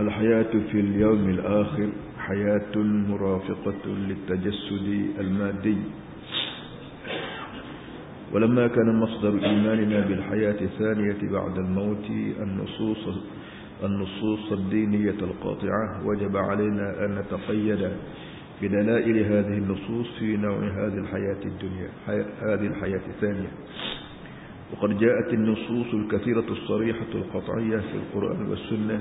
الحياة في اليوم الآخر حياة مرافقة للتجسد المادي. ولما كان مصدر إيماننا بالحياة الثانية بعد الموت النصوص النصوص الدينية القاطعة وجب علينا أن نتقيد بدلائل هذه النصوص في نوع هذه الحياة الدنيا هذه الحياة الثانية. وقد جاءت النصوص الكثيرة الصريحة القطعية في القرآن والسنة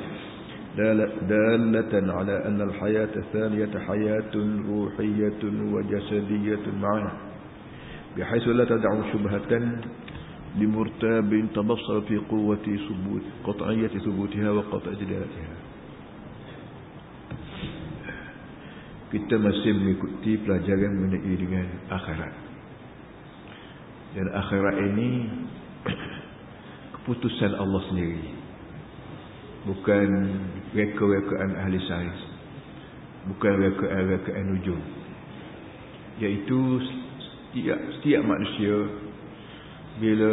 دالة على أن الحياة الثانية حياة روحية وجسدية معا بحيث لا تدع شبهة لمرتاب تبصر في قوة ثبوت قطعية ثبوتها وقطع دلالتها kita masih mengikuti pelajaran mengenai dengan akhirat. Dan akhirat ini keputusan Allah sendiri. Bukan reka-rekaan ahli sains bukan reka-rekaan nujum iaitu setiap, setiap manusia bila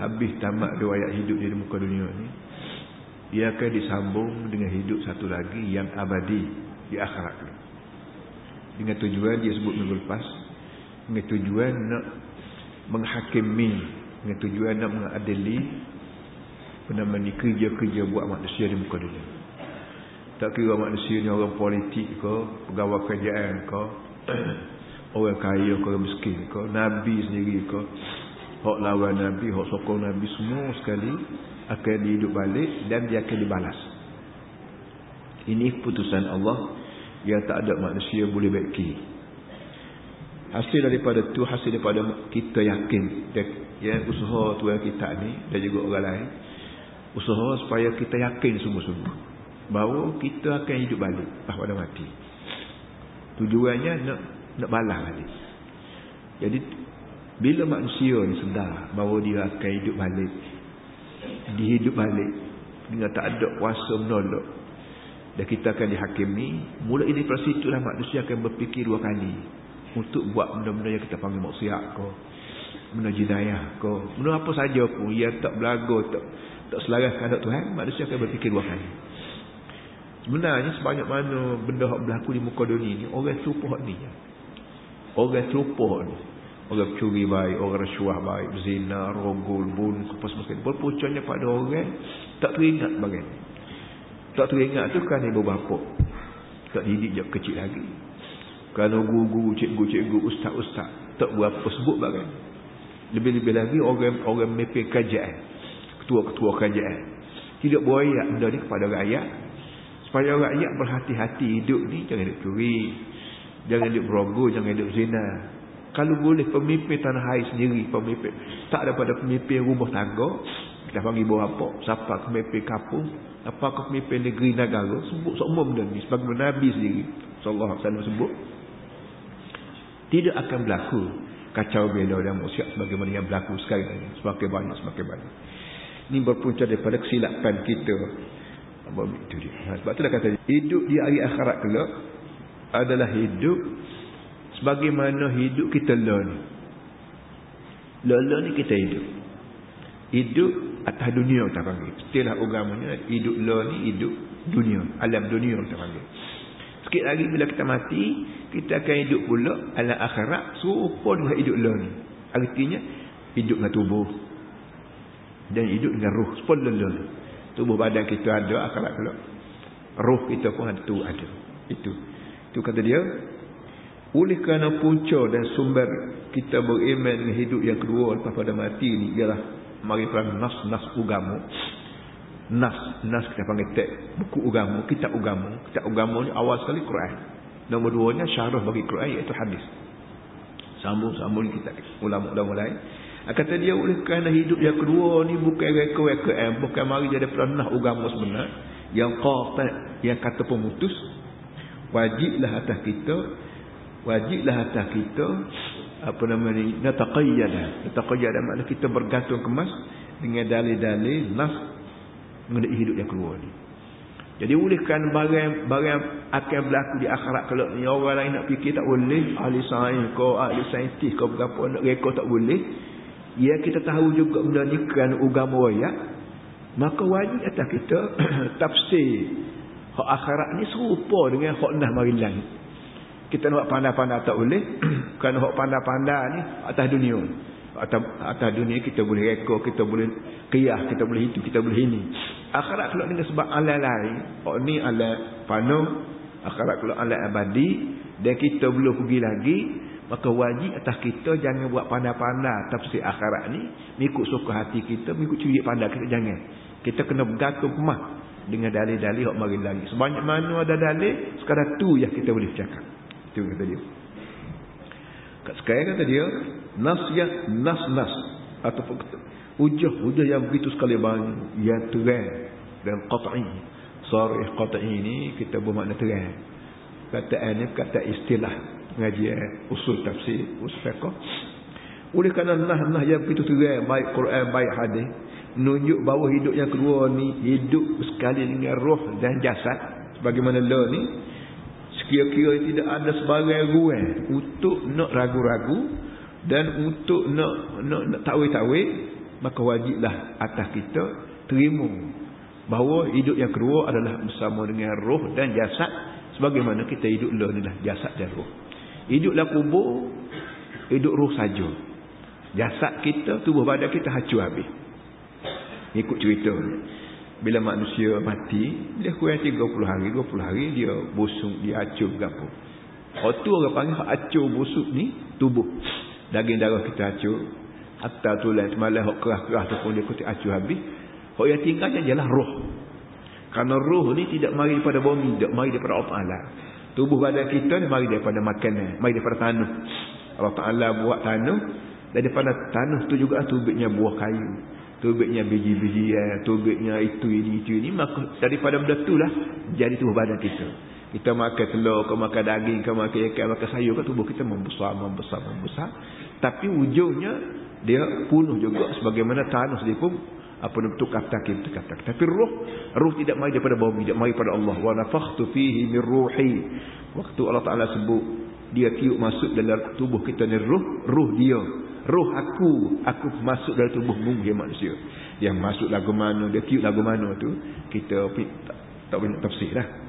habis tamat riwayat hidup di muka dunia ni dia akan disambung dengan hidup satu lagi yang abadi di akhirat dengan tujuan dia sebut minggu lepas dengan tujuan nak menghakimi dengan tujuan nak mengadili apa ni kerja-kerja buat manusia di muka dunia tak kira manusia ni orang politik ke pegawai kerajaan ke orang kaya ke orang miskin ke nabi sendiri ke hak lawan nabi hak sokong nabi semua sekali akan dihidup balik dan dia akan dibalas. Ini keputusan Allah yang tak ada manusia boleh baiki hasil daripada tu hasil daripada kita yakin yang usaha Tuhan kita ni dan juga orang lain usaha supaya kita yakin sungguh-sungguh bahawa kita akan hidup balik. Pada mati. Tujuannya nak nak balas balik. Jadi bila manusia ni sedar bahawa dia akan hidup balik dihidup balik dengan tak ada kuasa menolak dan kita akan dihakimi mula ini pada situlah manusia akan berfikir dua kali untuk buat benda-benda yang kita panggil maksiat ko benda jinayah ko benda apa saja pun yang tak belaga tak tak selaras kepada Tuhan manusia akan berfikir dua kali sebenarnya sebanyak mana benda yang berlaku di muka dunia ni orang serupa ni orang serupa ni orang curi baik orang rasuah baik zina rogol bun apa semua berpuncanya pada orang tak teringat bagaimana tak teringat tu kan ibu bapa. Tak didik je kecil lagi. Kalau guru-guru, cikgu-cikgu, ustaz-ustaz. Tak berapa sebut bagai. Lebih-lebih lagi orang orang mepek kajian. Ketua-ketua kajian. Tidak berayak benda ni kepada rakyat. Supaya rakyat berhati-hati hidup ni. Jangan hidup curi. Jangan hidup berogo. Jangan hidup zina. Kalau boleh pemimpin tanah air sendiri. Pemimpin. Tak daripada pemimpin rumah tangga. Kita panggil bawah apa. Siapa pemimpin kapung apakah pemimpin negeri negara sebut semua benda ni sebagai Nabi sendiri sallallahu alaihi wasallam sebut tidak akan berlaku kacau belau dan maksiat sebagaimana yang berlaku sekarang ini semakin banyak semakin banyak ini berpunca daripada kesilapan kita. Itu dia. Ha, sebab itulah kata hidup di hari akhirat kelak adalah hidup sebagaimana hidup kita lah ni. Ni kita hidup. Hidup atas dunia kita panggil. Istilah agamanya hidup lah ni hidup dunia alam dunia kita panggil. Sikit lagi bila kita mati kita akan hidup pula alam akhirat serupa dengan hidup lah ni. Artinya hidup dengan tubuh dan hidup dengan roh sepuluh lah tubuh badan kita ada akhirat pula roh kita pun ada tu ada. Itu. Itu kata dia. Oleh kerana punca dan sumber kita beriman dengan hidup yang kedua lepas pada mati ni ialah mari perang nas-nas ugamu. Nas nas kita panggil tek buku ugamu kitab ugamu. Kitab ugamu ni awal sekali Quran. Nombor dua nya syarah bagi Quran iaitu hadis. Sambung-sambung kita ulama-ulama lain kata dia oleh kerana hidup yang kedua ni bukan reka-reka eh, bukan mari jadi pernah ugamu sebenar yang qata yang kata pemutus wajiblah atas kita wajiblah atas kita apa nama ni nataqayyada nataqayyada makna kita bergantung kemas dengan dalil-dalil nas mengenai hidup yang keluar ni. Jadi olehkan barang barang akan berlaku di akhirat kalau ni orang lain nak fikir tak boleh ahli sains ko ahli saintis ko berapa nak reka tak boleh ya kita tahu juga benda ni kerana agama ya. Maka wajib atas kita tafsir hak akhirat ni serupa dengan hak nah mari langit. Kita nak pandai-pandai tak boleh kerana hak pandai-pandai ni atas dunia. Atas, atas dunia kita boleh reka kita boleh qiyah kita boleh itu kita boleh ini. Akhirat kalau dengan sebab alal lain hak ni alal panu akhirat kalau alal abadi dan kita belum pergi lagi maka wajib atas kita jangan buat pandai-pandai tafsir akhirat ni. Mengikut suka hati kita mengikut curi pandai kita jangan. Kita kena bergantung kemah dengan dalil-dalil hak mari lagi. Sebanyak mana ada dalil sekadar tu yang kita boleh cakap. Itu kata dia. Kat sekarang kata dia nas ya nas nas. Ataupun hujah hujah yang begitu sekali banyak yang terang dan qat'i. Sarih qat'i ini kita bermakna terang. Kata ini kata istilah pengajian usul tafsir usul fiqh. Oleh kerana nah-nah yang begitu terang baik Quran baik hadis menunjuk bahawa hidup yang kedua ni hidup sekali dengan roh dan jasad. Sebagaimana la ni sekira-kira tidak ada sebagai ruang untuk nak ragu-ragu dan untuk nak nak, nak tahu-tahu maka wajiblah atas kita terima bahawa hidup yang kedua adalah bersama dengan roh dan jasad. Sebagaimana kita hidup la ni lah jasad dan roh Hiduplah kubur Hidup roh saja. Jasad kita, tubuh badan kita hancur habis. Ikut cerita. Bila manusia mati Dia kurang 30 hari, 20 hari Dia busuk, dia hancur berapa. Waktu orang panggil hancur busuk ni Tubuh. Daging darah kita hancur. Hatta tulang semalam Hak kerah-kerah tu pun dia kutik hancur habis. Hak yang tinggalnya ialah roh. Karena roh ni tidak mari daripada bumi Tidak mari daripada Allah Tubuh badan kita ni mari daripada makanan, mari daripada tanah. Allah Taala buat tanah daripada tanah tu juga tubiknya buah kayu. Tubiknya biji-bijian, tubiknya itu ini itu ini maka daripada benda itulah jadi tubuh badan kita. Kita makan telur, kau makan daging, kau makan ikan, makan sayur, kan tubuh kita membesar, membesar, membesar. Tapi ujungnya dia punuh juga sebagaimana tanah sendiri pun apa nak tukar takim tukar tak tapi roh roh tidak mai daripada bumi tidak mai pada Allah. Wa nafakhtu fihi min ruhi. Waktu Allah Taala sebut dia tiup masuk dalam tubuh kita ni roh roh dia. Roh aku aku masuk dalam tubuh mungkin manusia. Yang masuk lagu mana dia tiup lagu mana tu kita tak, tak boleh tafsir dah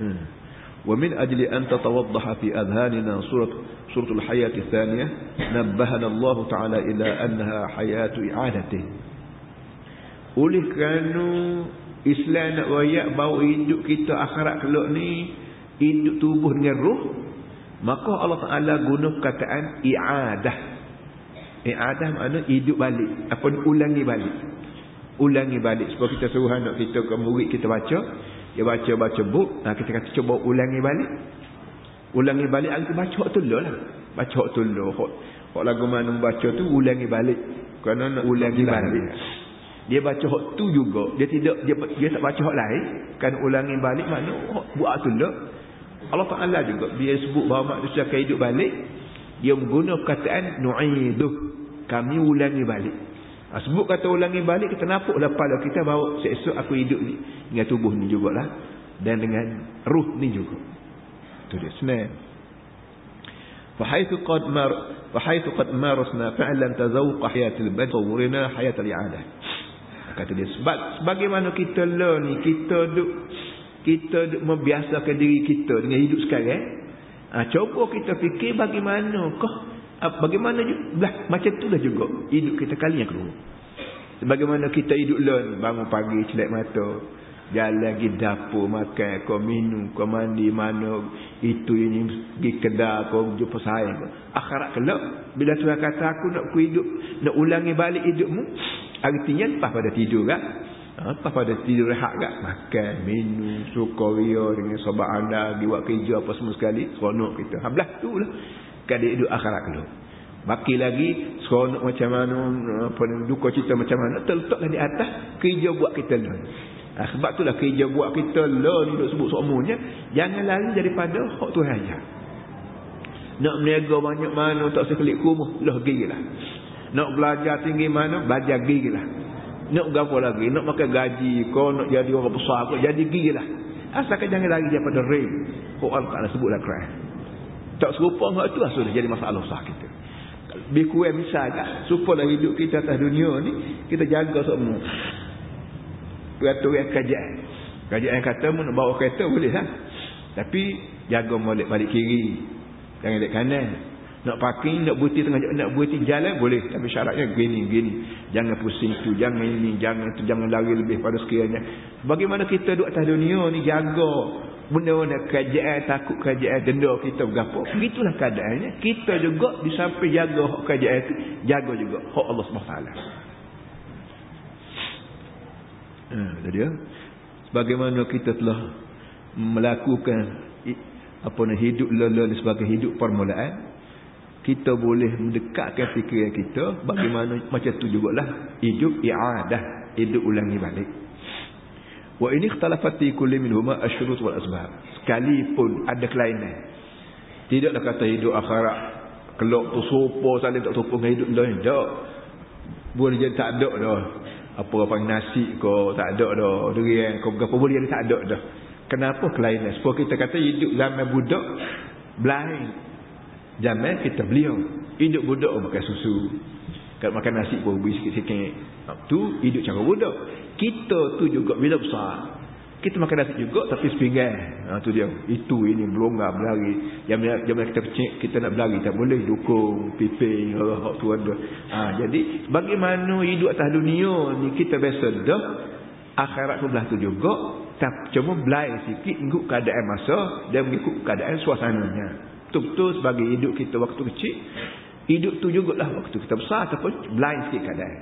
hmm. ومن أجل أن تتوضح في أذهاننا صورة, صورة الحياة الثانية نبهنا الله تعالى إلى أنها حياة إعادته oleh kerana Islam nak rayak bahawa hidup kita akhirat kelak ni hidup tubuh dengan roh maka Allah Ta'ala guna perkataan i'adah i'adah makna hidup balik apa ulangi balik ulangi balik sebab kita suruh anak kita ke murid kita baca dia baca-baca buk. Nah, kita kata cuba ulangi balik. Ulangi balik aku baca hak tu lah. Baca hak tu lah hak lagu mana baca tu ulangi balik. Kerana nak ulangi balik. dia baca hak tu juga. Dia tidak dia, dia tak baca hak lain. Kan ulangi balik mana hak buat tu lah Allah Ta'ala juga dia sebut bahawa manusia akan hidup balik dia menggunakan perkataan nu'iduh. Kami ulangi balik Ha, sebut kata ulangi balik kita napuklah pala kita bawa seesok aku hidup ni dengan tubuh ni jugalah dan dengan ruh ni juga. Itu dia senang. Fa qad mar fa qad marasna fa'lan tazawq hayatil badr wurina hayatil i'adah. Kata dia sebab sebagaimana kita le ni kita duk kita duk membiasakan diri kita dengan hidup sekarang. Eh? Ha, cuba kita fikir bagaimanakah? Bagaimana juga macam itulah juga hidup kita kali yang kedua. Sebagaimana kita hidup learn bangun pagi celak mata jalan pergi dapur makan kau minum kau mandi mana itu ini pergi kedai kau jumpa saya. Akhirat kelak bila Tuhan kata aku nak ku hidup nak ulangi balik hidupmu artinya lepas pada tidur kan apa pada tidur rehat kan makan minum sukaria dengan sobat anda buat kerja apa semua sekali seronok kita. Hablah tu lah kada hidup akhirat dulu. Baki lagi seronok macam mana apa duka cita macam mana terletaklah di atas kerja buat kita lah. Ha, sebab itulah kerja buat kita lah ni duk sebut semuanya jangan lari daripada hak Tuhan aja. Nak meniaga banyak mana tak sekelik kumuh lah gigilah. Nak belajar tinggi mana belajar gigilah. Nak gapo lagi nak makan gaji kau nak jadi orang besar kau jadi gigilah. Asalkan jangan lari daripada rel. Kau Allah sebutlah Quran. Tak serupa dengan itu lah sudah jadi masalah usaha kita. Lebih kurang misalnya, supaya hidup kita atas dunia ni, kita jaga semua. Peraturan kerajaan. Kerajaan kata nak bawa kereta boleh lah. Tapi jaga balik balik kiri. Jangan balik kanan. Nak parking, nak berhenti tengah nak berhenti jalan boleh. Tapi syaratnya gini, gini. Jangan pusing tu, jangan ini, jangan tu, jangan lari lebih pada sekiranya. Bagaimana kita duduk atas dunia ni jaga benda-benda kerajaan, takut kerajaan, denda kita berapa. Begitulah keadaannya. Kita juga di samping jaga hak kerajaan itu, jaga juga hak Allah SWT. Hmm, jadi ya bagaimana kita telah melakukan apa nak hidup lelaki sebagai hidup permulaan kita boleh mendekatkan fikiran kita bagaimana macam tu jugalah hidup i'adah hidup ulangi balik wa ini ikhtalafat fi kulli minhuma asyrut wal asbab sekalipun ada kelainan. Tidaklah kata hidup akhirat kelok tu sopo saling tak sopo dengan hidup lain tak. Boleh jadi tak ada dah. Apa apa nasi ko tak ada dah. Durian ko apa boleh tak ada dah. Kenapa kelainan? Sebab kita kata hidup zaman budak blind zaman kita beliau. Hidup budak makan susu kalau makan nasi pun beri sikit-sikit tu hidup cara budak kita tu juga bila besar kita makan nasi juga tapi sepinggan. Ha tu dia. Itu ini belonggar berlari. Jam kita kecil kita nak berlari tak boleh dukung piping hak tu ada. Ha jadi bagaimana hidup atas dunia ni kita biasa dah akhirat sebelah tu juga tak cuma belai sikit ikut keadaan masa dan mengikut keadaan suasananya. Betul-betul sebagai hidup kita waktu kecil hidup tu jugalah waktu kita besar ataupun belai sikit keadaan.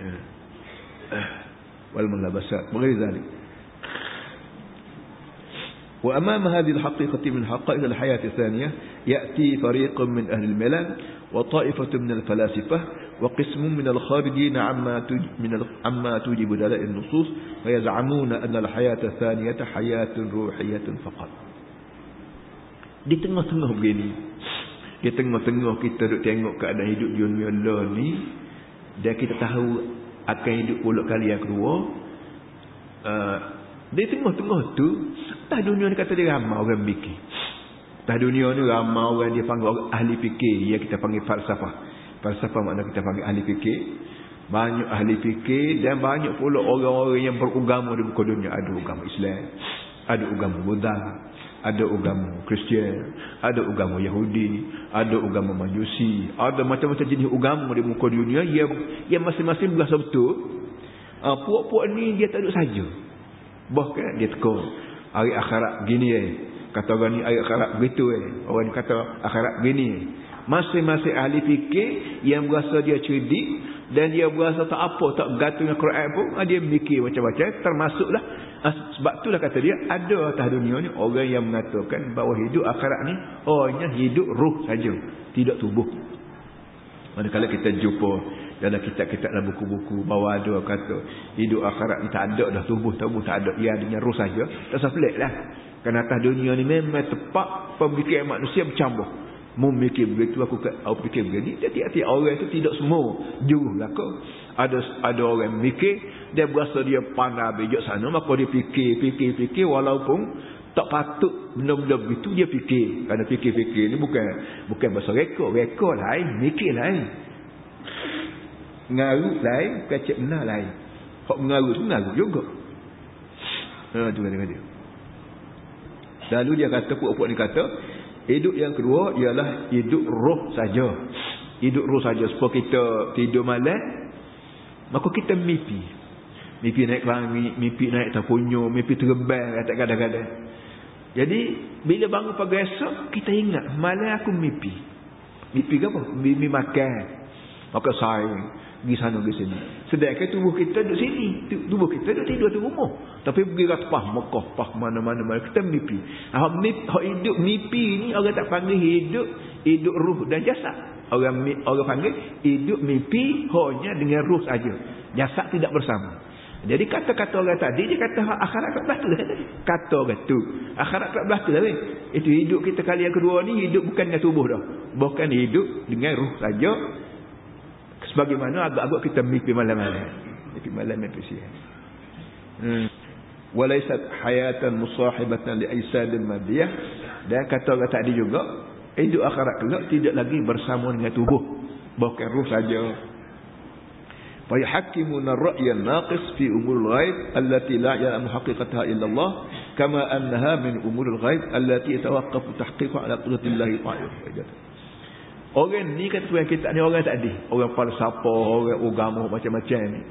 Uh. والملابسات وغير ذلك وأمام هذه الحقيقة من حقائق الحياة الثانية يأتي فريق من أهل الملل وطائفة من الفلاسفة وقسم من الخارجين عما من عما توجب دلائل النصوص ويزعمون أن الحياة الثانية حياة روحية فقط. Di tengah-tengah begini, di tengah-tengah kita duduk tengok keadaan hidup dunia ni, dan kita tahu akan hidup pulak kali yang kedua. Uh, di tengah-tengah tu tak dunia ni kata dia ramai orang fikir. Tak dunia ni ramai orang dia panggil orang ahli fikir yang kita panggil falsafah. Falsafah makna kita panggil ahli fikir. Banyak ahli fikir dan banyak pula orang-orang yang beragama di muka dunia. Ada agama Islam ada agama Buddha ada agama Kristian, ada agama Yahudi, ada agama Majusi, ada macam-macam jenis agama di muka dunia yang yang masing-masing berasa betul. Uh, puak-puak ni dia tak duduk saja. Bahkan dia tekor. Hari akhirat gini eh. Kata orang ni hari akhirat begitu eh. Orang ni kata akhirat gini eh. Masing-masing ahli fikir yang berasa dia cerdik dan dia berasa tak apa, tak gantung dengan Quran pun, ah, dia mikir macam-macam. Termasuklah Ah, sebab itulah kata dia ada atas dunia ni orang yang mengatakan bahawa hidup akhirat ni hanya hidup ruh saja, tidak tubuh. Manakala kita jumpa dalam kitab-kitab dalam buku-buku bahawa ada kata hidup akhirat ni tak ada dah tubuh tubuh tak ada ia dengan ruh saja. Tak usah lah. Kerana atas dunia ni memang tepat pemikiran manusia bercampur. Memikir begitu aku aku fikir begini. Tiap-tiap orang itu tidak semua juru lah Ada ada orang mikir dia berasa dia pandai bijak sana maka dia fikir fikir fikir walaupun tak patut benda-benda begitu dia fikir. Kerana fikir-fikir ni bukan bukan bahasa rekod. Rekod lain mikir lain. Ngaruh lain kecek benar lain. Hak mengaruh tu mengaruh juga. Ha tu kata dia. Lalu dia kata puak-puak ni kata hidup yang kedua ialah hidup roh saja. Hidup roh saja. Sebab kita tidur malam maka kita mimpi mimpi naik langit, mimpi naik tapunyo, mimpi terbang kata kadang-kadang. Jadi bila bangun pagi esok kita ingat malam aku mimpi. Mimpi apa? Mimpi makan. Maka saya pergi sana pergi sini. Sedangkan tubuh kita duduk sini. Tubuh kita duduk tidur di rumah. Tapi pergi kat pah Mekah, pah mana-mana mana kita mimpi. Ah mimpi, hidup mimpi ni orang tak panggil hidup, hidup ruh dan jasad. Orang orang panggil hidup mimpi hanya dengan ruh saja. Jasad tidak bersama. Jadi kata-kata orang tadi dia kata akhirat tak belah tu lah tadi. Kata orang tu. Akhirat tak belah tu lah weh. Itu hidup kita kali yang kedua ni hidup bukan dengan tubuh dah. Bukan hidup dengan ruh saja. Sebagaimana agak-agak kita mimpi malam-malam. Mimpi malam mimpi siang. Hmm. Walaisat hayatan musahibatan li aisadil madiyah. Dan kata orang tadi juga. Hidup akhirat kelak tidak lagi bersama dengan tubuh. Bukan ruh saja. Fa yuhakkimuna ar-ra'ya an-naqis fi umur al-ghaib allati la ya'lamu haqiqataha illa Allah kama annaha min umur al-ghaib allati yatawaqqafu tahqiqu ala qudratillahi ta'ala Orang ni kata tuan kita ni orang tak ada. Orang falsafah, orang agama macam-macam ni.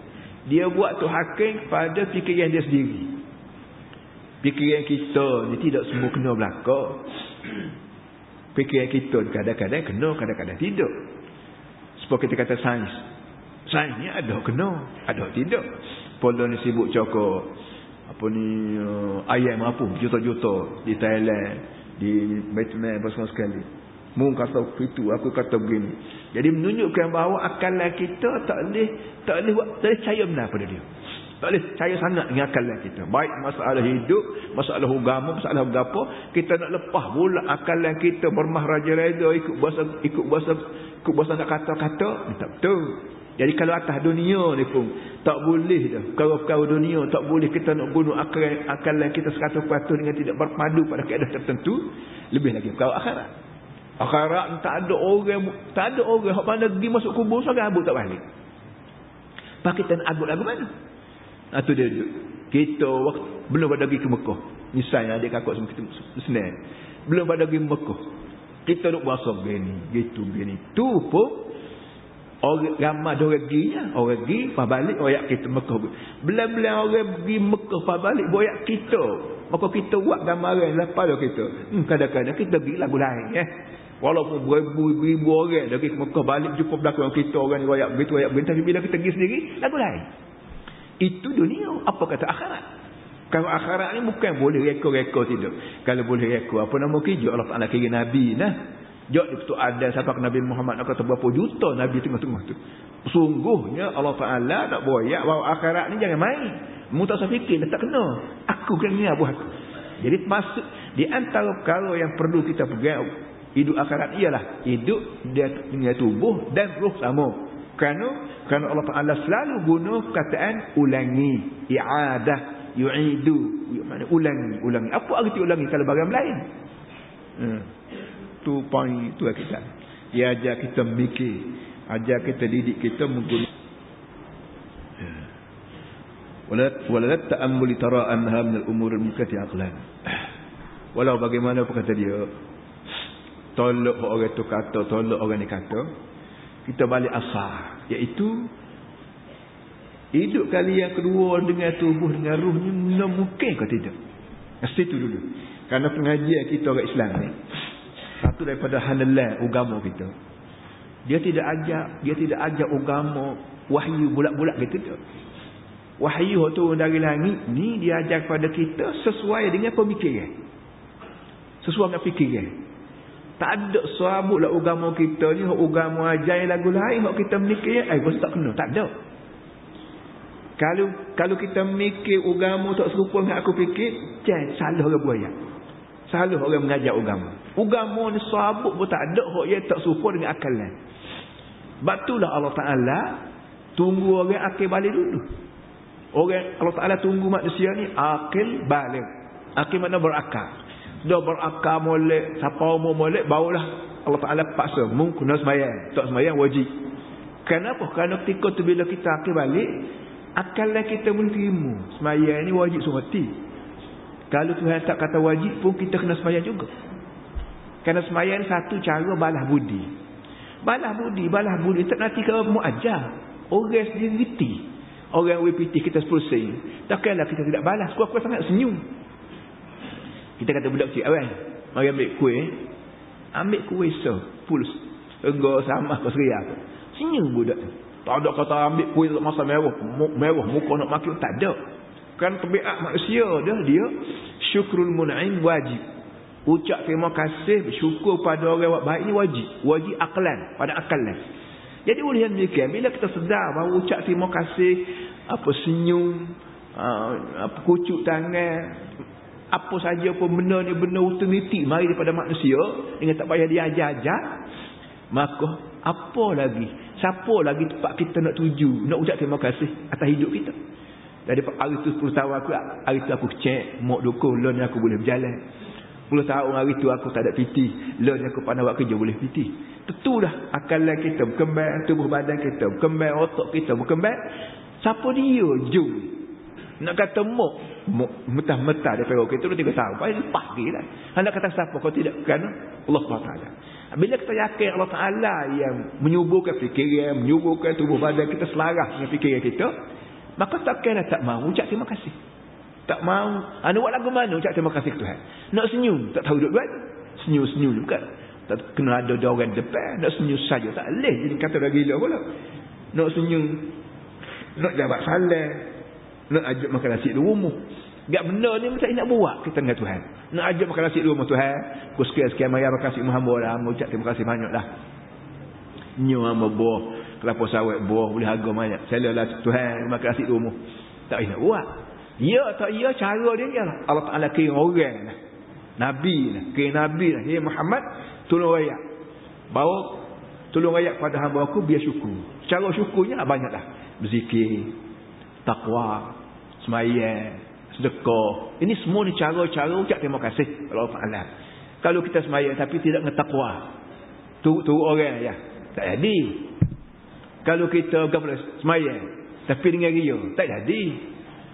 Dia buat tu hakim pada fikiran dia sendiri. Fikiran kita ni tidak semua kena belakang. Fikiran kita kadang-kadang kena, kadang-kadang tidak. Sebab kita kata sains. Sains ni ada kena, ada tidak. Pola ni sibuk cakap apa ni uh, ayam apa juta-juta di Thailand, di Vietnam apa semua sekali. Mu kata itu, aku kata begini. Jadi menunjukkan bahawa akalan kita tak boleh tak boleh tak boleh percaya benar pada dia. Tak boleh percaya sangat dengan akalan kita. Baik masalah hidup, masalah agama, masalah apa, kita nak lepas pula akalan kita bermah raja reda ikut bahasa ikut bahasa ikut bahasa nak kata-kata, tak betul. Jadi kalau atas dunia ni pun tak boleh dah. Kalau perkara dunia tak boleh kita nak guna akal akalan kita sekatul patuh dengan tidak berpadu pada keadaan tertentu, lebih lagi perkara akhirat. Akhirat tak ada orang tak ada orang hok mana pergi masuk kubur sangat abut tak balik. Pak kita nak abut lagu mana? Ha tu dia. Kita waktu, belum pada pergi ke Mekah. Misalnya adik kakak semua kita senang. Belum pada pergi Mekah. Kita duk bahasa begini, gitu begini. Tu pun orang ramai dia orang pergi ya. Orang pergi, pas balik orang kita Mekah. Bila-bila orang pergi Mekah pas balik boyak kita. Maka kita buat gambaran lepas kita. Hmm, kadang-kadang kita pergi lagu lain ya. Walaupun beribu-ribu orang dari Mekah balik jumpa belakang kita orang ni royak begitu royak begitu bila kita pergi sendiri lagu lain. Itu dunia. Apa kata akhirat? Kalau akhirat ni bukan boleh rekod-rekod tidak. Kalau boleh rekod apa nama kerja Allah Taala kira nabi nah. Jok itu ada siapa Nabi Muhammad nak kata berapa juta Nabi tengah-tengah tu. Sungguhnya Allah Ta'ala nak boyak bahawa akhirat ni jangan main. Mu tak fikir, tak kena. Aku kena ni abu. Jadi masuk di antara perkara yang perlu kita pegang Hidup akhirat ialah hidup dia punya tubuh dan roh sama. Kerana kerana Allah Taala selalu guna perkataan ulangi, i'adah, yu'idu, ulangi, ulangi. Apa arti ulangi kalau bagian lain? Hmm. Tu poin tu kita. Dia ajar kita mikir, ajar kita didik kita menggunakan ya. walat ta'ammul tara anha min al-umur al-mukati aqlan. Walau bagaimana pun kata dia tolak orang tu kata tolak orang ni kata kita balik asal. Iaitu hidup kali yang kedua dengan tubuh dengan ruh ni mungkin ke tidak? Mesti tu dulu. Karena pengajian kita orang Islam ni satu daripada hanalan agama kita dia tidak ajak dia tidak ajak agama wahyu bulat-bulat gitu tu wahyu tu dari langit ni dia ajar kepada kita sesuai dengan pemikiran sesuai dengan fikiran tak ada serabut lah agama kita ni. Agama ajar lagu lain. Hak kita mikir. Eh, bos tak kena. Tak ada. Kalau kalau kita mikir agama tak serupa dengan aku fikir. Jangan salah orang buaya. Salah orang mengajar agama. Agama ni serabut pun tak ada. Yang tak serupa dengan akal lain. Sebab itulah Allah Ta'ala. Tunggu orang akil balik dulu. Orang Allah Ta'ala tunggu manusia ni. Akil balik. Akil mana berakal dah berakal molek siapa umur molek barulah Allah Taala paksa mu kena sembahyang tak sembahyang wajib kenapa kerana ketika tu bila kita akal balik akalnya kita menerima sembahyang ni wajib semati kalau Tuhan tak kata wajib pun kita kena sembahyang juga kerana sembahyang ni satu cara balas budi balas budi balas budi tak nanti kalau mu ajar orang sendiri reti orang WPT kita 10 sen takkanlah kita tidak balas kuat-kuat sangat senyum kita kata budak kecil awal. Mari ambil kuih. Ambil kuih so. Full. Ego sama ke seria. Senyum budak tu. Tak ada kata ambil kuih masa mewah. Mewah muka nak makin. Tak ada. Kan kebiak manusia dia. Dia syukrul mun'in wajib. Ucap terima kasih bersyukur pada orang yang baik ni wajib. Wajib aklan. Pada aklan. Jadi boleh yang demikian. Bila kita sedar bahawa ucap terima kasih. Apa senyum. Uh, apa kucuk tangan apa saja pun benda ni benda utility mari daripada manusia dengan tak payah dia ajar-ajar maka apa lagi siapa lagi tempat kita nak tuju nak ucap terima kasih atas hidup kita dari hari tu 10 tahun aku hari tu aku cek mak dukung loan aku boleh berjalan 10 tahun hari tu aku tak ada piti loan aku pandai buat kerja boleh piti Tentu dah akalan kita berkembang, tubuh badan kita berkembang, otak kita berkembang. Siapa dia? Jum. Nak kata mok, mok metah-metah daripada orang kita, tiga tahun. Pasti lepas lagi lah. Nak kata siapa? Kau tidak kan? Allah SWT. Bila kita yakin Allah Ta'ala yang menyuburkan fikiran, menyuburkan tubuh badan kita selaras dengan fikiran kita, maka takkanlah tak mahu ucap terima kasih. Tak mahu. Anda buat lagu mana ucap terima kasih Tuhan? Nak senyum, tak tahu duduk-duduk. Senyum-senyum bukan? Tak kena ada orang depan. Nak senyum saja. Tak boleh. Jadi kata dah gila pula. Nak senyum. Nak jawab salah. Nak ajak makan nasi di rumah. Tak benda ni macam nak buat kita dengan Tuhan. Nak ajak makan nasi di rumah Tuhan. Kau sekian-sekian mayar makan nasi Muhammad lah. Ucap terima kasih banyak lah. Nyu hamba buah. Kelapa sawit buah. Boleh harga banyak. Saya lah Tuhan makan nasi rumah. Tak boleh nak buat. Ya tak ya cara dia ni lah. Allah Ta'ala kira orang lah. Nabi lah. Kira Nabi lah. Ya Muhammad tolong rakyat. Bawa tolong rakyat pada hamba aku biar syukur. Cara syukurnya banyaklah. Berzikir, takwa, semayang, sedekah. Ini semua ni cara-cara ucap terima kasih Allah Taala. Kalau kita semayang tapi tidak ngetakwa. Tu tu orang ya. Tak jadi. Kalau kita semayang tapi dengan ria, tak jadi.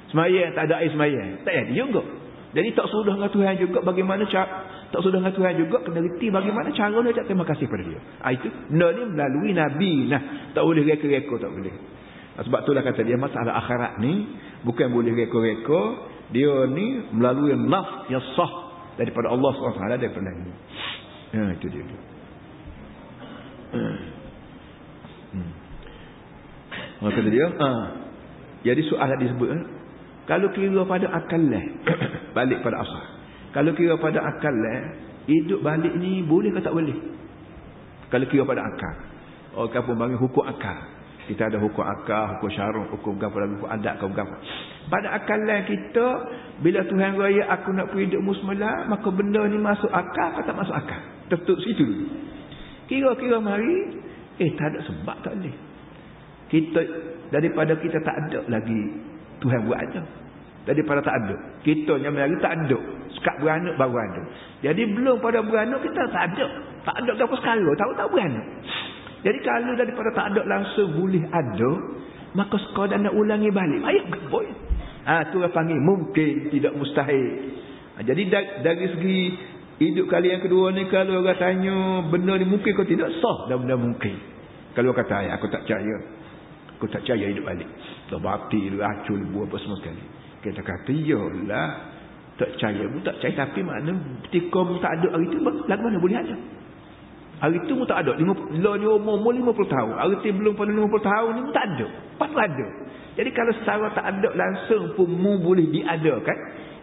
Semayang tak ada air semayang, tak jadi juga. Jadi tak sudah dengan Tuhan juga bagaimana cara tak sudah dengan Tuhan juga kena reti bagaimana cara nak ucap terima kasih pada dia. Ah itu benda ni melalui nabi nah. Tak boleh reka-reka tak boleh. Ah, sebab itulah kata dia masalah akhirat ni bukan boleh reka-reka, dia ni melalui naf yang sah daripada Allah SWT daripada ini. Ha itu dia. Hmm. Hmm. Kata dia, ha. Jadi soal tadi sebut, eh? Kalau kira pada akal lah, balik pada asal. Kalau kira pada akal eh, hidup balik ni boleh ke tak boleh? Kalau kira pada akal. Orang kampung panggil hukum akal. Kita ada hukum akal, hukum syarah, hukum gapa hukum adat, hukum gapa. Pada akal lah kita, bila Tuhan raya aku nak pergi hidup musmula, maka benda ni masuk akal atau tak masuk akal? Tetuk situ. Kira-kira mari, eh tak ada sebab tak boleh. Kita, daripada kita tak ada lagi Tuhan buat ada. Daripada tak ada. Kita yang lagi tak ada. Sekat beranak baru ada. Jadi belum pada beranak kita tak ada. Tak ada berapa sekala. Tahu tak beranak. Jadi kalau daripada tak ada langsung boleh ada. Maka sekadar nak ulangi balik. Ayah boy. Ha, tu orang panggil mungkin tidak mustahil. Ha, jadi dari, segi hidup kali yang kedua ni kalau orang tanya benda ni mungkin kau tidak sah dan benda mungkin. Kalau kata ayah aku tak percaya. Aku tak percaya hidup balik. Dah batil, racun, buah apa semua sekali. Kita kata, iyalah. Tak percaya pun tak percaya. Tapi makna ketika mu tak ada hari itu, lagu mana boleh ada? Hari itu mu tak ada. Lo ni umur mu 50 tahun. Hari itu belum pada 50 tahun ni tak ada. Pas ada. Jadi kalau secara tak ada langsung pun mu boleh diadakan.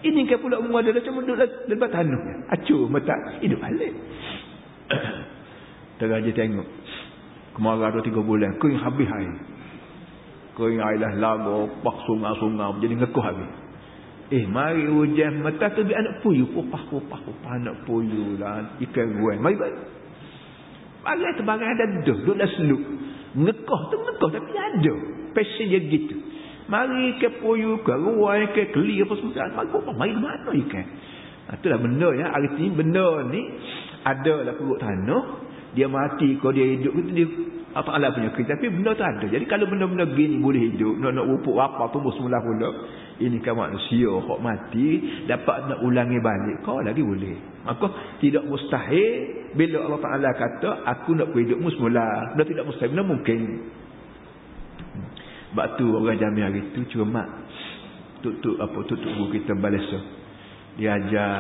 Ini kan pula mu ada macam duduk lebat tanah. Acur mata. Hidup balik. Teraja tengok. Kemarah 2-3 bulan. Kau yang habis hari kering air dah lagu pak sungai-sungai jadi ngekuh habis eh mari hujan mata tu biar anak puyu. Pupah anak puyu lah. Ikan guan mari balik bagai tu bagai ada dah duduk dah seluk. Ngekuh tu ngekuh tapi ada. Passion dia gitu. Mari ke puyu ke ruai ke keli apa semua. Mari pupah mari mana ikan? Itulah benda ya. Arti benda ni ada lah perut tanah. Dia mati kau dia hidup dia Allah Ta'ala punya kerja. Tapi benda tu ada. Jadi kalau benda-benda gini boleh hidup. Nak nak rupuk apa tumbuh semula pula. Ini kan manusia. Kok mati. Dapat nak ulangi balik. Kau lagi boleh. Maka tidak mustahil. Bila Allah Ta'ala kata. Aku nak hidupmu semula. Benda tidak mustahil. Benda mungkin. Sebab tu orang jami hari tu cuma. Tuk-tuk apa. Tuk-tuk buku kita balesa. Dia ajar.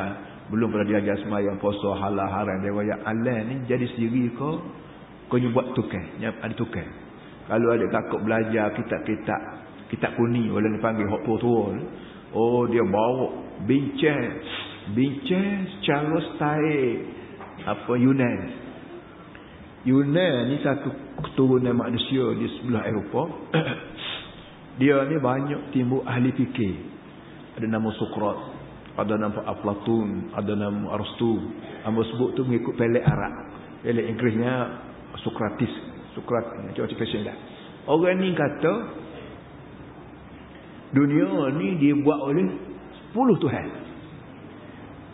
Belum pernah dia ajar semayang. Puasa halal haram. Dia kata. Allah ni jadi sendiri kau. Kau ni buat tukar. Ada tukar. Kalau ada kakak belajar kitab-kitab. Kitab kuning. Orang ni panggil hok tua-tua. Oh dia bawa bincang. Bincang secara style. Apa Yunan. Yunan ni satu keturunan manusia di sebelah Eropah. dia ni banyak timbul ahli fikir. Ada nama Sokrat. Ada nama Aflatun. Ada nama Aristu. Nama sebut tu mengikut pelek Arab. Pelek Inggerisnya Sokratis Sokrat macam-macam fashion dah orang ni kata dunia ni dibuat oleh 10 Tuhan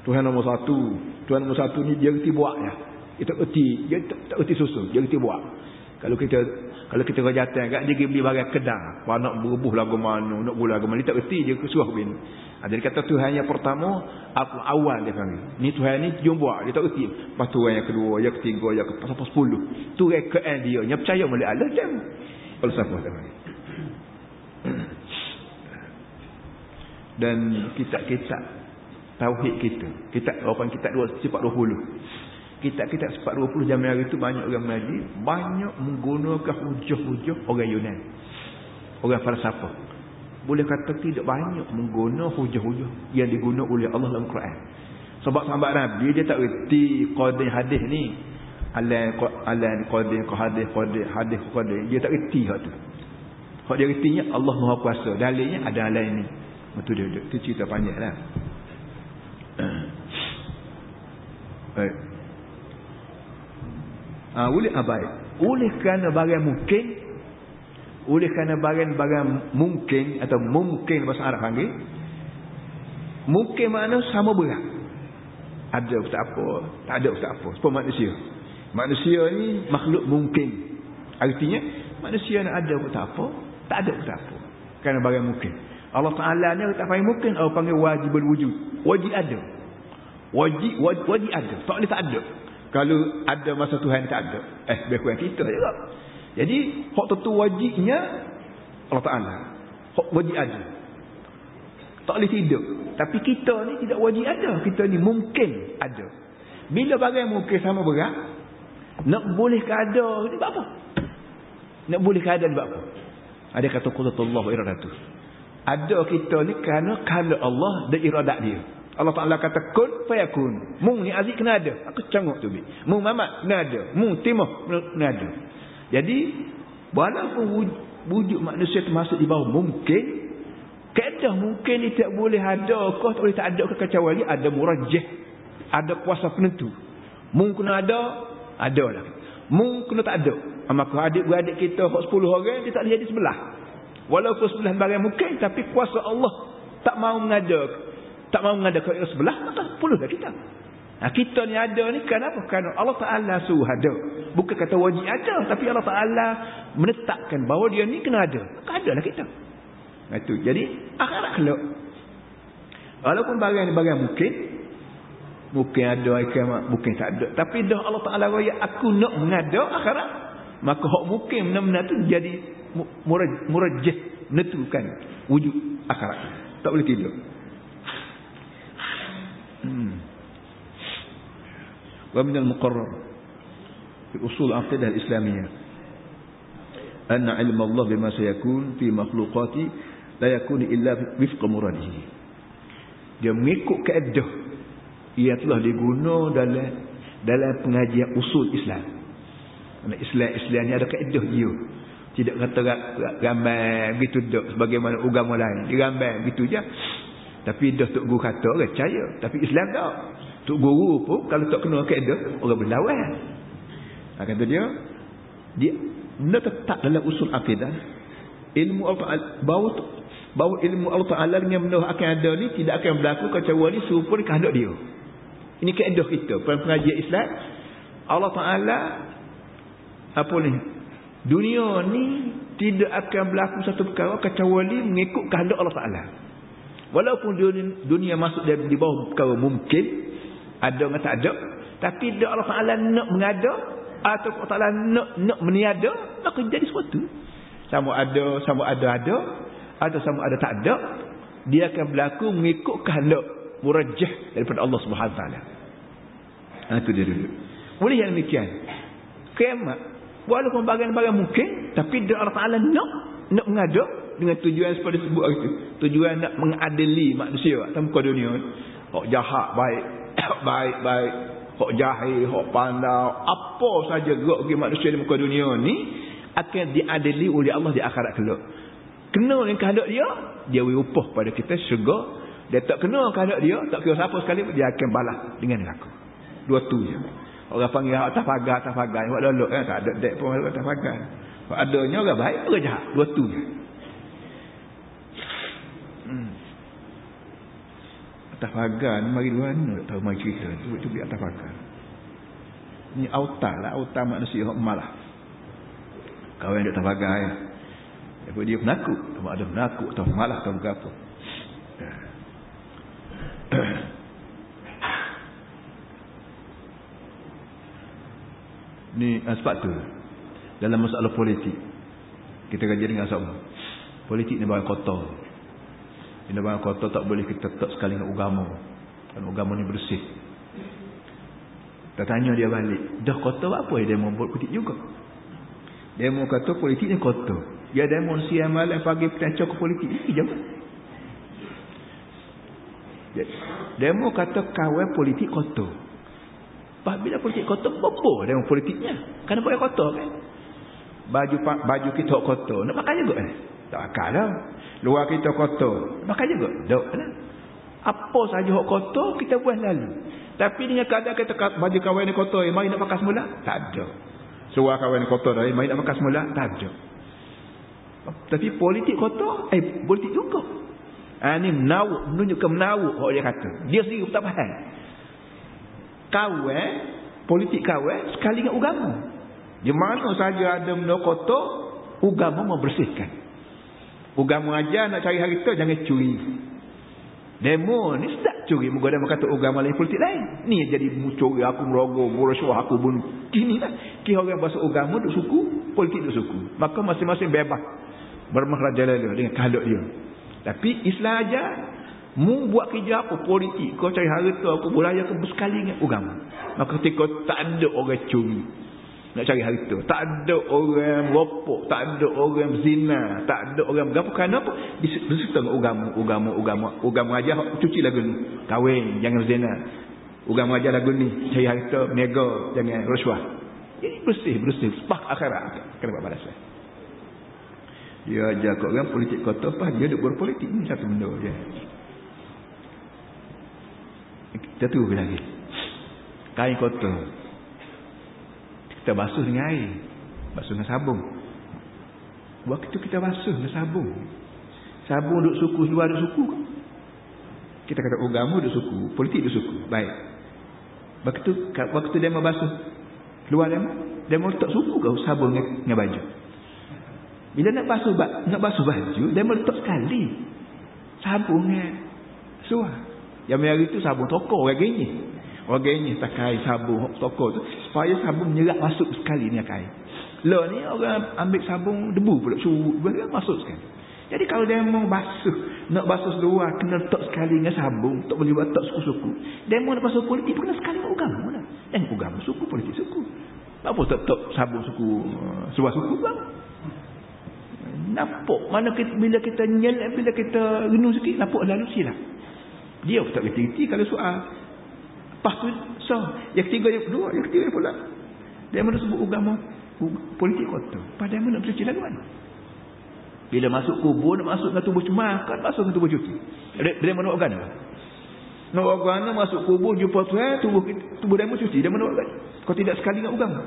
Tuhan nombor satu Tuhan nombor satu ni dia reti buat ya. Dia tak erti, dia tak, tak erti susun, dia erti buat. Kalau kita kalau kita rajatan agak dia beli barang apa nak berubuh lagu mana, nak gula lagu mana, dia tak erti dia kesuah bini. Ha, dia kata Tuhan yang pertama, aku awal dia panggil. Ni Tuhan ni jom buat, dia tak erti. Lepas tu yang kedua, yang ketiga, yang ke sampai sepuluh. Tu rekaan dia, yang percaya boleh Allah jam. Kalau siapa dia panggil. Dan kita-kita tauhid kita. Kita orang kita dua sifat 20 kitab-kitab sepat 20 zaman hari itu banyak orang mengaji banyak menggunakan hujah-hujah orang Yunan orang falsafah. Boleh kata tidak banyak menggunakan hujah-hujah yang digunakan oleh Allah dalam Quran. Sebab sahabat Nabi dia tak reti qadir hadis ni. Alan alan qadir hadis qadir hadis qadir dia tak reti hak tu. Hak dia retinya Allah Maha Kuasa. Dalilnya ada lain ni. Betul dia tu cerita panjanglah. Baik. Ha, oleh abai. Oleh kerana barang mungkin. Oleh kerana barang-barang mungkin. Atau mungkin bahasa Arab panggil. Mungkin makna sama berat. Ada tak apa. Tak ada tak apa. Sebab manusia. Manusia ni makhluk mungkin. Artinya. Manusia ni ada pun tak apa. Tak ada pun tak apa. Kerana barang mungkin. Allah Ta'ala ni tak panggil mungkin. Allah panggil wajib berwujud. Wajib ada. Wajib, wajib, wajib ada. Tak boleh tak ada. Kalau ada masa Tuhan tak ada. Eh, lebih kurang kita juga. Jadi, hak tentu wajibnya Allah Ta'ala. Hak wajib ada. Tak boleh tidak. Tapi kita ni tidak wajib ada. Kita ni mungkin ada. Bila barang mungkin sama berat, nak boleh keada ni buat apa? Nak boleh keada ni buat apa? Ada kata Qudratullah wa iradatuh. Ada kita ni kerana kalau Allah dan iradat dia. Allah Ta'ala kata kun fayakun. Mung ni azik kena ada. Aku canguk tu. Mung mamat kena ada. Mung timah kena ada. Jadi, walaupun wujud manusia termasuk di bawah mungkin, keadaan mungkin ni tak boleh ada kau tak boleh tak ada kekacauan ada murajah. Ada kuasa penentu. Mung kena ada, ada lah. Mung kena tak ada. Maka adik-beradik kita 10 orang, dia tak boleh jadi sebelah. Walaupun sebelah barang mungkin, tapi kuasa Allah tak mau mengada tak mahu mengadakan yang sebelah maka puluhlah kita. Nah, kita ni ada ni kenapa? Kerana Allah Ta'ala suruh ada. Bukan kata wajib ada tapi Allah Ta'ala menetapkan bahawa dia ni kena ada. Maka ada lah kita. Nah, itu. Jadi akhirat kelak. Walaupun barang ni barang mungkin mungkin ada mungkin tak ada. Tapi dah Allah Ta'ala raya aku nak mengada akhirat maka hak mungkin benar-benar tu jadi murajah menentukan wujud akhirat. Tak boleh tidur ومن المقرر في أصول العقيدة الإسلامية أن علم الله بما سيكون في مخلوقاته لا يكون إلا وفق مراده dia mengikut keadaan ia telah digunakan dalam dalam pengajian usul Islam Islam Islam ni ada keadaan dia tidak kata ramai gitu dok sebagaimana agama lain dirambai gitu je tapi dah tok guru kata orang percaya. Tapi Islam tak. Tok guru pun kalau tak kena kaedah orang berlawan. Ha, kata dia dia nak tetap dalam usul akidah. Ilmu Allah bahawa bahawa ilmu Allah Ta'ala yang benda akan ada ni tidak akan berlaku kecuali serupa di kehendak dia. Ini kaedah kita. Pengajian Islam Allah Ta'ala apa ni dunia ni tidak akan berlaku satu perkara kecuali mengikut kehendak Allah Ta'ala Walaupun dunia, dunia masuk di bawah perkara mungkin. Ada atau tak ada. Tapi dia Allah Ta'ala nak mengada. Atau Allah Ta'ala nak, nak meniada. Maka jadi sesuatu. Sama ada, sama ada-ada. Atau sama ada tak ada. Dia akan berlaku mengikut kehendak murajah daripada Allah Subhanahu Taala. Ha, itu dia dulu. Boleh yang demikian. Kiamat. Walaupun bagian-bagian mungkin. Tapi dia Allah Ta'ala nak, nak mengada dengan tujuan seperti sebut itu. Tujuan nak mengadili manusia atas muka dunia. Hak jahat baik, baik baik. Hak jahil, hak pandai, apa saja gerak bagi manusia di muka dunia ni akan diadili oleh Allah di akhirat kelak. Kena dengan kehendak dia, dia will upah pada kita syurga. Dia tak kena kehendak dia, tak kira siapa sekali dia akan balas dengan neraka. Dua tu je. Orang panggil atas pagar, atas pagar. Buat lolok kan? Tak ada dek pun atas pagar. Adanya orang baik, orang jahat. Dua tu je. Atas pagar ni mari mana tahu mari cerita tu atas pagar Ni autar lah. Autar manusia yang malah. Kau yang duduk terbagai. Ya. Dia, dia penakut. Sama ada penakut atau malah atau apa. Ni ah, sebab tu dalam masalah politik kita kaji dengan sama. Politik ni barang kotor. Ini barang kotor tak boleh kita tak sekali dengan agama. Kan agama ni bersih. Kita tanya dia balik, dah kotor apa dia mau buat politik juga? Dia mau kata politik ni kotor. Dia demo siang malam pagi petang ke politik ini je. Demo kata kawan politik kotor. Lepas bila politik kotor, apa dengan politiknya? Kenapa boleh kotor kan? Baju baju kita kotor, nak pakai juga eh? Tak pakai lah. Luar kita kotor, pakai juga. Tak lah. Apa saja hak kotor, kita buat lalu. Tapi dengan keadaan kita baju kawan ni kotor, eh, mari nak pakai semula? Tak ada. Suara kawan ni kotor eh, mari nak pakai semula? Tak ada. Tapi politik kotor, eh politik juga. Ha, ni menawuk, menunjukkan menawuk, dia kata. Dia sendiri tak faham kawan politik kawan sekali dengan agama di mana saja ada benda kotor agama membersihkan agama aja nak cari harta jangan curi. Demo ni sedap curi. Muka demo kata agama lain politik lain. Ni jadi curi. Aku merogoh merosuah aku bunuh kini lah. Kira orang bahasa agama duk suku politik duk suku. Maka masing-masing bebas. Bermahraja lalu dengan kehaluk dia. Tapi Islam aja Mu buat kerja apa? Politik. Kau cari harta aku boleh ke bersekali dengan agama. Maka ketika tak ada orang curi nak cari harta, tak ada orang merokok, tak ada orang berzina, tak ada orang berapa kerana apa? Diserta dengan agama, agama, agama, agama aja cuci lagu ni. Kahwin jangan berzina. Agama aja lagu ni, cari harta, mega jangan rasuah. Ini bersih, bersih, sepak akhirat. Kena buat balasan. Dia ajar kau orang politik kotor, apa dia duk berpolitik ni satu benda je. Kita tu lagi. Kain kotor. Kita basuh dengan air. Basuh dengan sabun. Waktu kita basuh dengan sabun. Sabun duduk suku, luar duduk suku. Kita kata agama duduk suku. Politik duduk suku. Baik. Waktu waktu dia mau basuh. Luar dia. Dia mau letak suku kau sabun dengan, baju. Bila nak basuh, nak basuh baju, dia mau letak sekali. Sabun dengan suar. Yang hari itu sabun toko orang gini. Orang gini tak sabun toko tu. Supaya sabun menyerap masuk sekali ni kaya. Lo ni orang ambil sabun debu pula. Suruh masuk sekali. Jadi kalau dia mau basuh. Nak basuh luar. Kena letak sekali dengan sabun. Tak boleh buat tak suku-suku. Dia mau nak basuh politik. Kena sekali dengan agama. Lah. Eh agama suku politik suku. Apa tak tak sabun suku. Uh, Sebuah suku bang. Nampak. Mana kita, bila kita nyelak. Bila kita renung sikit. Nampak lalu silap. Dia tak kerti-kerti kalau soal. Lepas tu, so, yang ketiga, yang kedua, yang ketiga pula. Dia mana sebut agama politik kota. Pada mana nak bercuci lagu mana? Bila masuk kubur, nak masuk dengan tubuh cuma, kan masuk dengan tubuh cuci. Dia mana organ? Nak organ masuk kubur, jumpa Tuhan, tubuh, tubuh dia cuci. Dia mana organ? Kau tidak sekali dengan agama.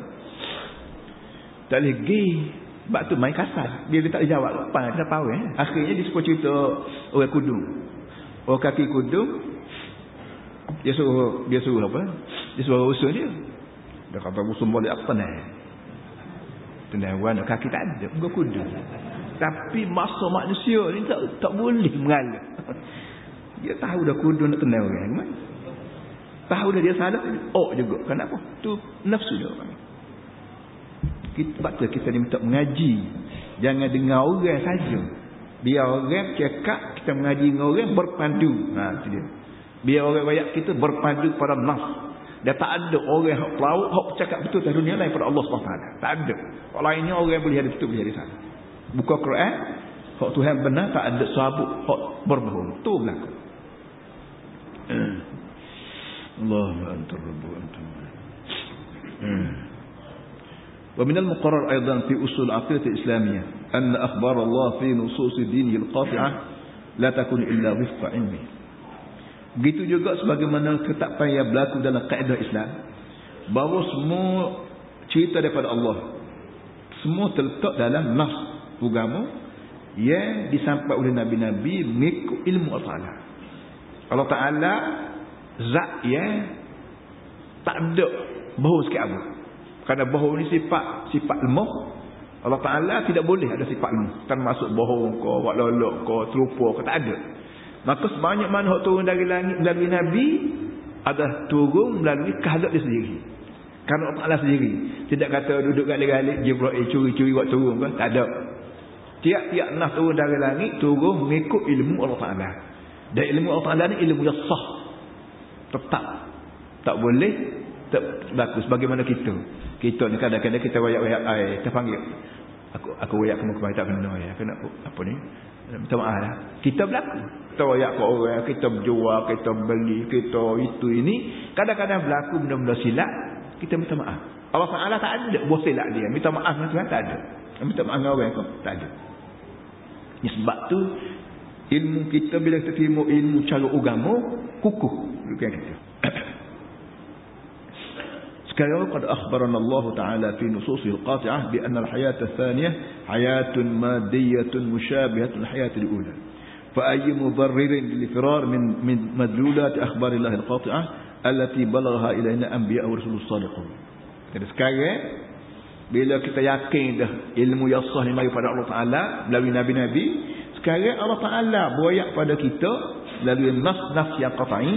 Tak boleh pergi. Sebab tu main kasar. Dia, dia tak jawab. Apa? Dia tahu eh. Akhirnya dia sebut cerita orang kudung. Oh kaki kudu dia suruh dia suruh apa? Dia suruh usul dia. Dia kata usul boleh apa ni? Tenang warna kaki tak ada, enggak kudu. Tapi masa manusia ni tak tak boleh mengalah. Dia tahu dah kudu nak tenang orang kan? Tahu dah dia salah, oh juga. Kenapa? Tu nafsu dia. Kita, sebab tu kita minta mengaji. Jangan dengar orang saja. Biar orang cakap kita mengaji dengan orang berpandu. Ha itu dia. Biar orang banyak kita berpandu pada nas. Dia tak ada orang yang pelaut hak cakap betul dalam dunia lain pada Allah SWT. Tak ada. Kalau lainnya orang boleh ada betul boleh ada salah. Buka Quran, hak Tuhan benar tak ada sahabat hak berbohong. Tu berlaku. Allah antar rabbu antum. ومن المقرر أيضا في أصول العقيدة الإسلامية أن أخبار الله في نصوص دينه القاطعة لا تكون إلا وفق علمه Begitu juga sebagaimana ketetapan yang berlaku dalam kaedah Islam bahawa semua cerita daripada Allah semua terletak dalam nas agama yang disampaikan oleh Nabi-Nabi mengikut ilmu Allah Ta'ala Allah Ta'ala zat yang tak ada bahawa sikit apa Kerana bohong ni sifat sifat lemah. Allah Ta'ala tidak boleh ada sifat lemah. Termasuk bohong ko, buat lolok ko, terlupa ko, tak ada. Maka sebanyak mana hak turun dari langit melalui Nabi adalah turun melalui kehendak dia sendiri. Kerana Allah sendiri. Tidak kata duduk galik-galik Jibril curi-curi buat turun ke? Tak ada. Tiap-tiap nas turun dari langit turun mengikut ilmu Allah Ta'ala. Dan ilmu Allah Ta'ala ni ilmu yang sah. Tetap. Tak boleh bagus bagaimana kita. Kita ni kadang-kadang kita wayak-wayak air terpanggil. Aku aku wayak kamu kemarin tak kena ya. Kena apa ni? Minta maaf lah. Kita berlaku kita royak ke orang, kita berjual, kita beli, kita itu ini. Kadang-kadang berlaku benda-benda silap, kita minta maaf. Allah Ta'ala tak ada buat silap dia. Minta maaf dengan Tuhan, tak ada. Minta maaf dengan orang tak ada. Ini sebab tu, ilmu kita bila kita terima ilmu cara agama, kukuh. Bukan kita. Sekarang قد أخبرنا الله تعالى في نصوصه القاطعة بأن الحياة الثانية حياة مادية مشابهة للحياة الأولى فأي مضرر للفرار من من مدلولات أخبار الله القاطعة التي بلغها إلينا أنبياء ورسول الصادقون Jadi sekarang bila kita yakin dah ilmu yang sah ni mari pada Allah Taala melalui nabi-nabi, sekarang Allah Taala boyak pada kita melalui nas-nas yang qat'i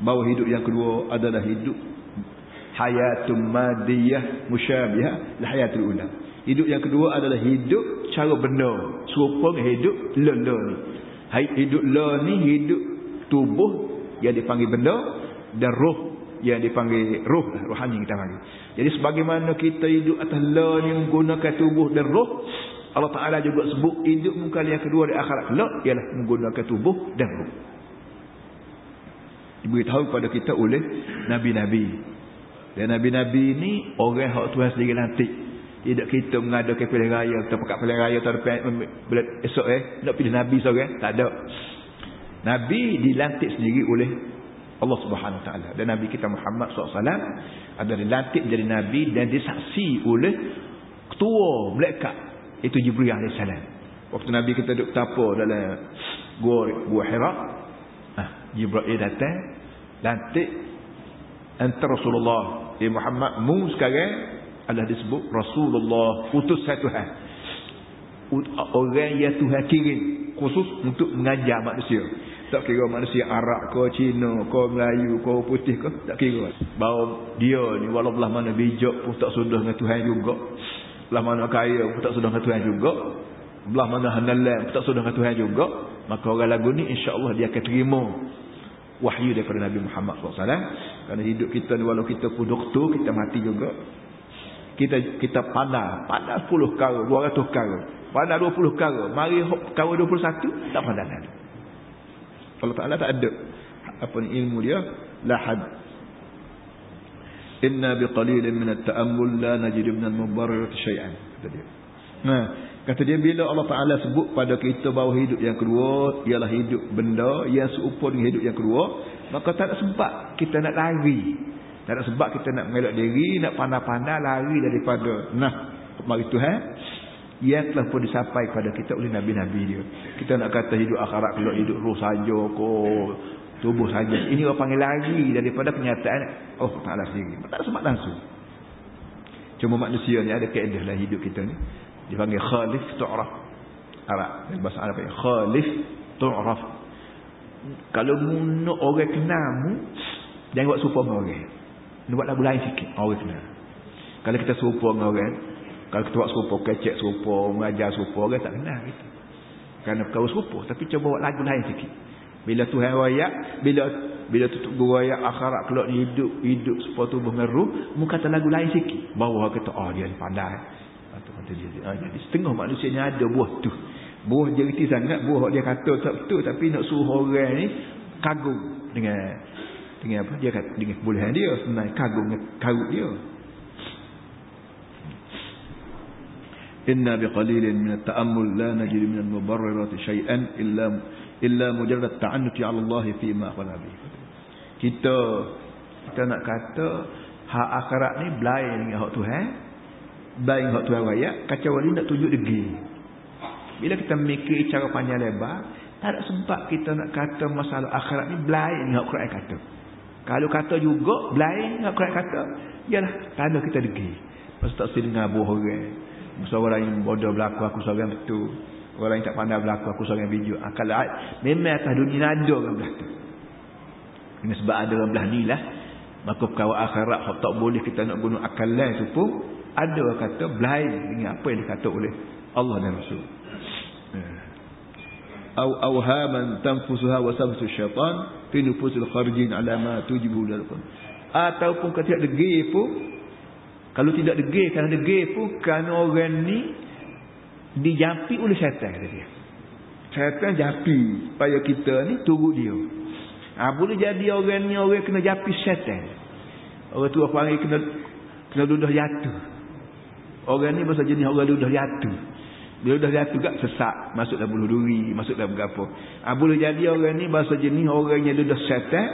bahawa hidup yang kedua adalah hidup hayatun madiyah musyabihah li hayatul ula. Hidup yang kedua adalah hidup cara benar, serupa dengan hidup lele ni hidup la ni hidup tubuh yang dipanggil benda dan roh yang dipanggil roh lah, rohani kita panggil. Jadi sebagaimana kita hidup atas la ni menggunakan tubuh dan roh, Allah Taala juga sebut hidup muka yang kedua di akhirat kelak ialah menggunakan tubuh dan roh. Diberitahu kepada kita oleh nabi-nabi. Dan nabi-nabi ni orang hak Tuhan sendiri lantik. Tidak kita mengadakan pilihan raya, kita pakai pilihan raya ada esok eh, nak pilih Nabi seorang, tak ada. Nabi dilantik sendiri oleh Allah Subhanahu Taala dan Nabi kita Muhammad SAW ada dilantik menjadi Nabi dan disaksi oleh ketua malaikat itu Jibril alaihissalam. Waktu Nabi kita duduk tapa dalam gua gua Hira, ah Jibril datang lantik antara Rasulullah di Muhammad mu sekarang adalah disebut Rasulullah utus Tuhan. Orang yang Tuhan kirim khusus untuk mengajar manusia. Tak kira manusia Arab ke Cina ke Melayu ke putih ke tak kira. Bahawa dia ni walau belah mana bijak pun tak sudah dengan Tuhan juga. Belah mana kaya pun tak sudah dengan Tuhan juga. Belah mana hanalan pun tak sudah dengan Tuhan juga. Maka orang lagu ni insyaAllah dia akan terima wahyu daripada Nabi Muhammad SAW kerana hidup kita ni walau kita pun doktor kita mati juga. Kita kita pandang pandang 10 kara 200 kara pandang 20 kara mari kara 21 tak pandang lagi Allah Taala tak ada apa ni ilmu dia la had. Inna biqalilin min at-ta'ammul la najid min al-mubarrir shay'an kata dia. Nah kata dia bila Allah Taala sebut pada kita bahawa hidup yang kedua ialah hidup benda yang serupa dengan hidup yang kedua maka tak ada sebab kita nak lari tak ada sebab kita nak mengelak diri, nak pandai-pandai lari daripada nah mari Tuhan yang telah pun disampaikan kepada kita oleh nabi-nabi dia. Kita nak kata hidup akhirat kalau hidup roh saja ko tubuh saja. Ini orang panggil lari daripada kenyataan oh Taala sendiri. Tak ada sebab langsung. Cuma manusia ni ada kaedah lah hidup kita ni. Dipanggil khalif tu'raf. Arab. Bahasa Arab ya. Khalif tu'raf. Kalau mu orang kenal mu, jangan buat serupa dengan orang. Dia buat lagu lain sikit. Orang kena. Kalau kita serupa dengan orang. Kalau kita buat serupa, kecek serupa, mengajar serupa, orang tak kenal kita. Kerana perkara serupa. Tapi coba buat lagu lain sikit. Bila Tuhan rayak, bila bila tutup rayak akhirat keluar hidup, hidup supaya tubuh meru, mu kata lagu lain sikit. Bawa kata, oh dia pandai. Kata dia, ah, jadi setengah manusia ni ada buah tu. Buah dia reti sangat, buah dia kata tak betul. Tapi nak suruh orang ni kagum dengan dengan apa dia kata dengan kebolehan dia senang kagum dengan karut dia inna biqalilin min at-ta'ammul la najid min al-mubarrirat shay'an illa illa mujarrad ta'annuti 'ala Allah fi ma qala bi kita kita nak kata hak akhirat ni belain dengan hak Tuhan belain hak Tuhan raya kacau ni nak tunjuk degi bila kita mikir cara panjang lebar tak ada sebab kita nak kata masalah akhirat ni belain dengan Quran kata Kalau kata juga, blind, nak kata, ialah tanda kita degi. Masa tak sedih dengan abu orang. Masa orang yang bodoh berlaku, aku seorang betul. Orang yang tak pandai berlaku, aku seorang biju. Akal ah, memang atas dunia ada orang belah tu. Ini sebab ada orang belah ni lah. Maka perkara akhirat, tak boleh kita nak guna akal lain tu pun, ada kata blind dengan apa yang dikatakan oleh Allah dan Rasul. Ya. Au awhaman tanfusuha wa sabtu syaitan fi nufusil kharijin ala ma tujibu lakum. Ataupun kata tidak degil pun kalau tidak degil kerana degil pun kerana orang ni dijampi oleh syaitan kata dia. Syaitan japi supaya kita ni turut dia. Ha, boleh jadi orang ni orang kena japi syaitan. Orang tua panggil kena kena duduk jatuh orang ni bahasa jenis orang ludah jatuh dia dah jatuh juga sesak. Masuk dalam bulu duri masuk dalam berapa ha, boleh jadi orang ni bahasa jenis orang yang dia dah syaitan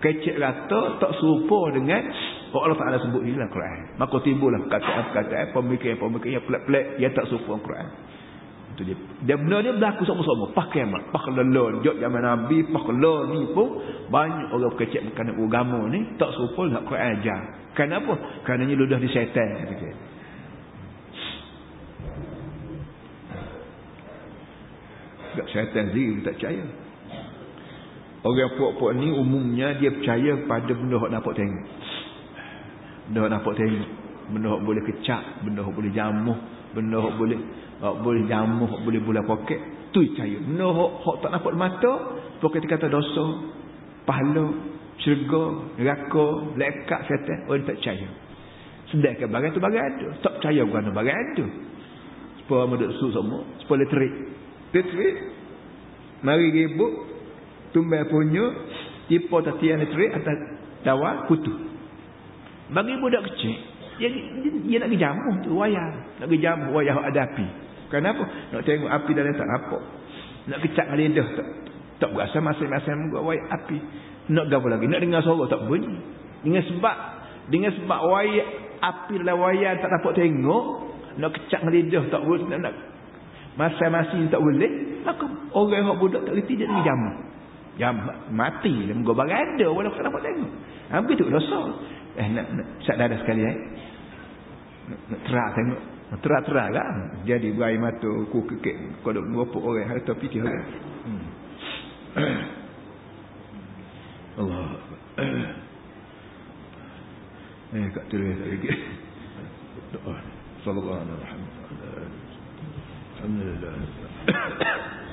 kecek rata tak serupa dengan Allah Ta'ala sebut ni dalam Quran. Maka timbullah kata-kata pemikiran-pemikiran yang pelik-pelik yang tak serupa dengan Quran. Itu dia. Dia benda ni berlaku sama-sama. Pas kiamat pas kelelon jok zaman Nabi pas kelelon ni pun banyak orang kecek berkaitan agama ni tak serupa dengan Quran ajar. Kenapa? kerana ni ludah di syaitan Sebab syaitan sendiri tak percaya. Orang puak-puak ni umumnya dia percaya pada benda yang nampak tengok. Benda yang nampak tengok. Benda yang boleh kecak. Benda yang boleh jamuh. Benda yang boleh uh, boleh jamuh. Boleh bola poket. Tu percaya. Benda yang tak nampak mata. Pokok kata dosa. Pahala. Syurga. Neraka. Lekat syaitan. Orang tak percaya. Sedangkan bagian tu bagian ada. Tak percaya bukan bagian ada. Supaya mereka su semua. Supaya terik. Tetrik. Mari ribut. Tumbai punya. Tipu tatian tetrik atas dawa putus. Bagi budak kecil. Dia, dia, dia nak pergi jamuh tu. Wayang. Nak pergi jamuh. Wayang ada api. Kenapa? Nak tengok api dalam tak nampak. Nak kecak lidah. Tak, tak berasa masing-masing buat wayang api. Nak apa lagi? Nak dengar suara tak bunyi. Dengan sebab. Dengan sebab wayang api dalam wayang tak dapat tengok. Nak kecak lidah tak boleh. Nak, nak Masa-masa tak boleh, maka orang yang budak tak reti dia dengan jamu. Jam mati dia muka berada walaupun tak dapat tengok. Ha begitu dosa. Eh nak, nak sadar sekali eh. Nak, nak terak tengok. Terak-terak lah. Jadi berair mata ku kekek kodok berapa orang harta fikir orang. Hmm. Allah. eh kat tulis lagi. Doa. Sallallahu alaihi wasallam. الحمد لله.